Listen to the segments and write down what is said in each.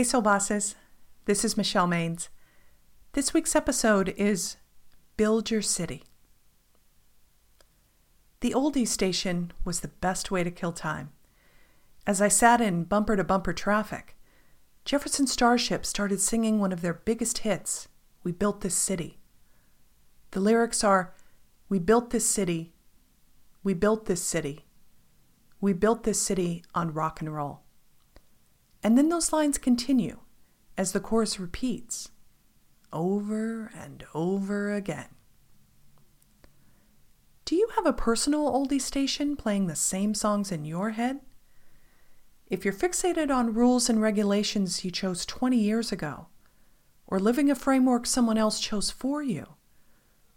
Hey, Soul Bosses. This is Michelle Maines. This week's episode is Build Your City. The oldie station was the best way to kill time. As I sat in bumper to bumper traffic, Jefferson Starship started singing one of their biggest hits, We Built This City. The lyrics are We built this city, we built this city, we built this city on rock and roll. And then those lines continue as the chorus repeats over and over again. Do you have a personal oldie station playing the same songs in your head? If you're fixated on rules and regulations you chose 20 years ago, or living a framework someone else chose for you,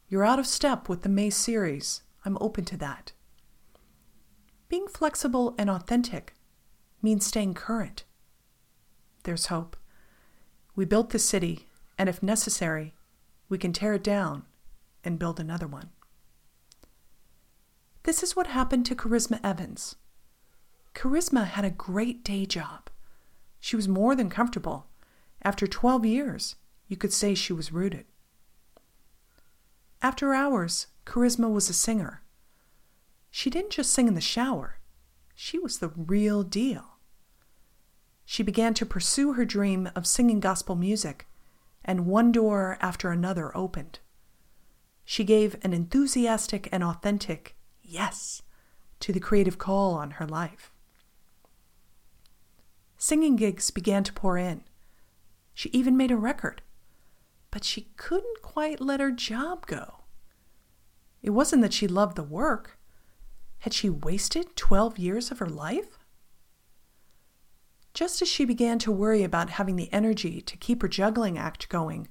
you're out of step with the May series. I'm open to that. Being flexible and authentic means staying current. There's hope. We built the city, and if necessary, we can tear it down and build another one. This is what happened to Charisma Evans. Charisma had a great day job. She was more than comfortable. After 12 years, you could say she was rooted. After hours, Charisma was a singer. She didn't just sing in the shower, she was the real deal. She began to pursue her dream of singing gospel music, and one door after another opened. She gave an enthusiastic and authentic yes to the creative call on her life. Singing gigs began to pour in. She even made a record, but she couldn't quite let her job go. It wasn't that she loved the work. Had she wasted 12 years of her life? Just as she began to worry about having the energy to keep her juggling act going,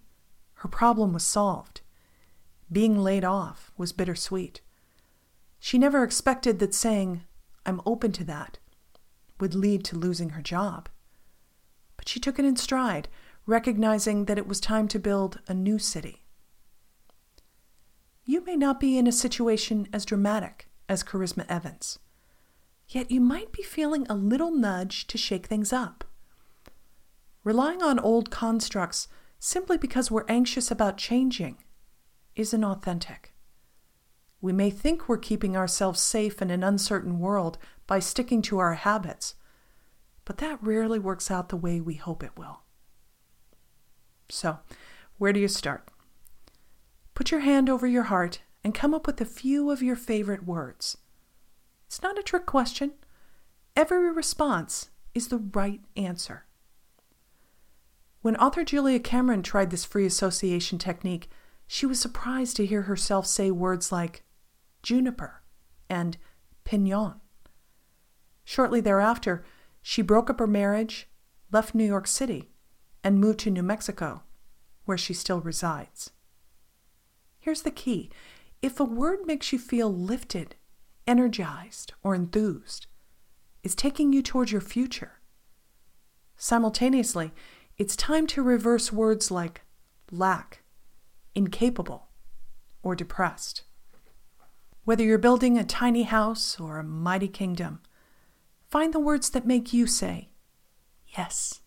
her problem was solved. Being laid off was bittersweet. She never expected that saying, I'm open to that, would lead to losing her job. But she took it in stride, recognizing that it was time to build a new city. You may not be in a situation as dramatic as Charisma Evans, yet you might be feeling a little nudge to shake things up. Relying on old constructs simply because we're anxious about changing isn't authentic. We may think we're keeping ourselves safe in an uncertain world by sticking to our habits, but that rarely works out the way we hope it will. So, where do you start? Put your hand over your heart and come up with a few of your favorite words. It's not a trick question. Every response is the right answer. When author Julia Cameron tried this free association technique, she was surprised to hear herself say words like juniper and piñon. Shortly thereafter, she broke up her marriage, left New York City, and moved to New Mexico, where she still resides. Here's the key if a word makes you feel lifted, energized, or enthused, it's taking you towards your future. Simultaneously, it's time to reverse words like lack, incapable, or depressed. Whether you're building a tiny house or a mighty kingdom, find the words that make you say, Yes,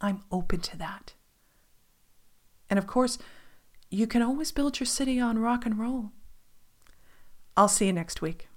I'm open to that. And of course, you can always build your city on rock and roll. I'll see you next week.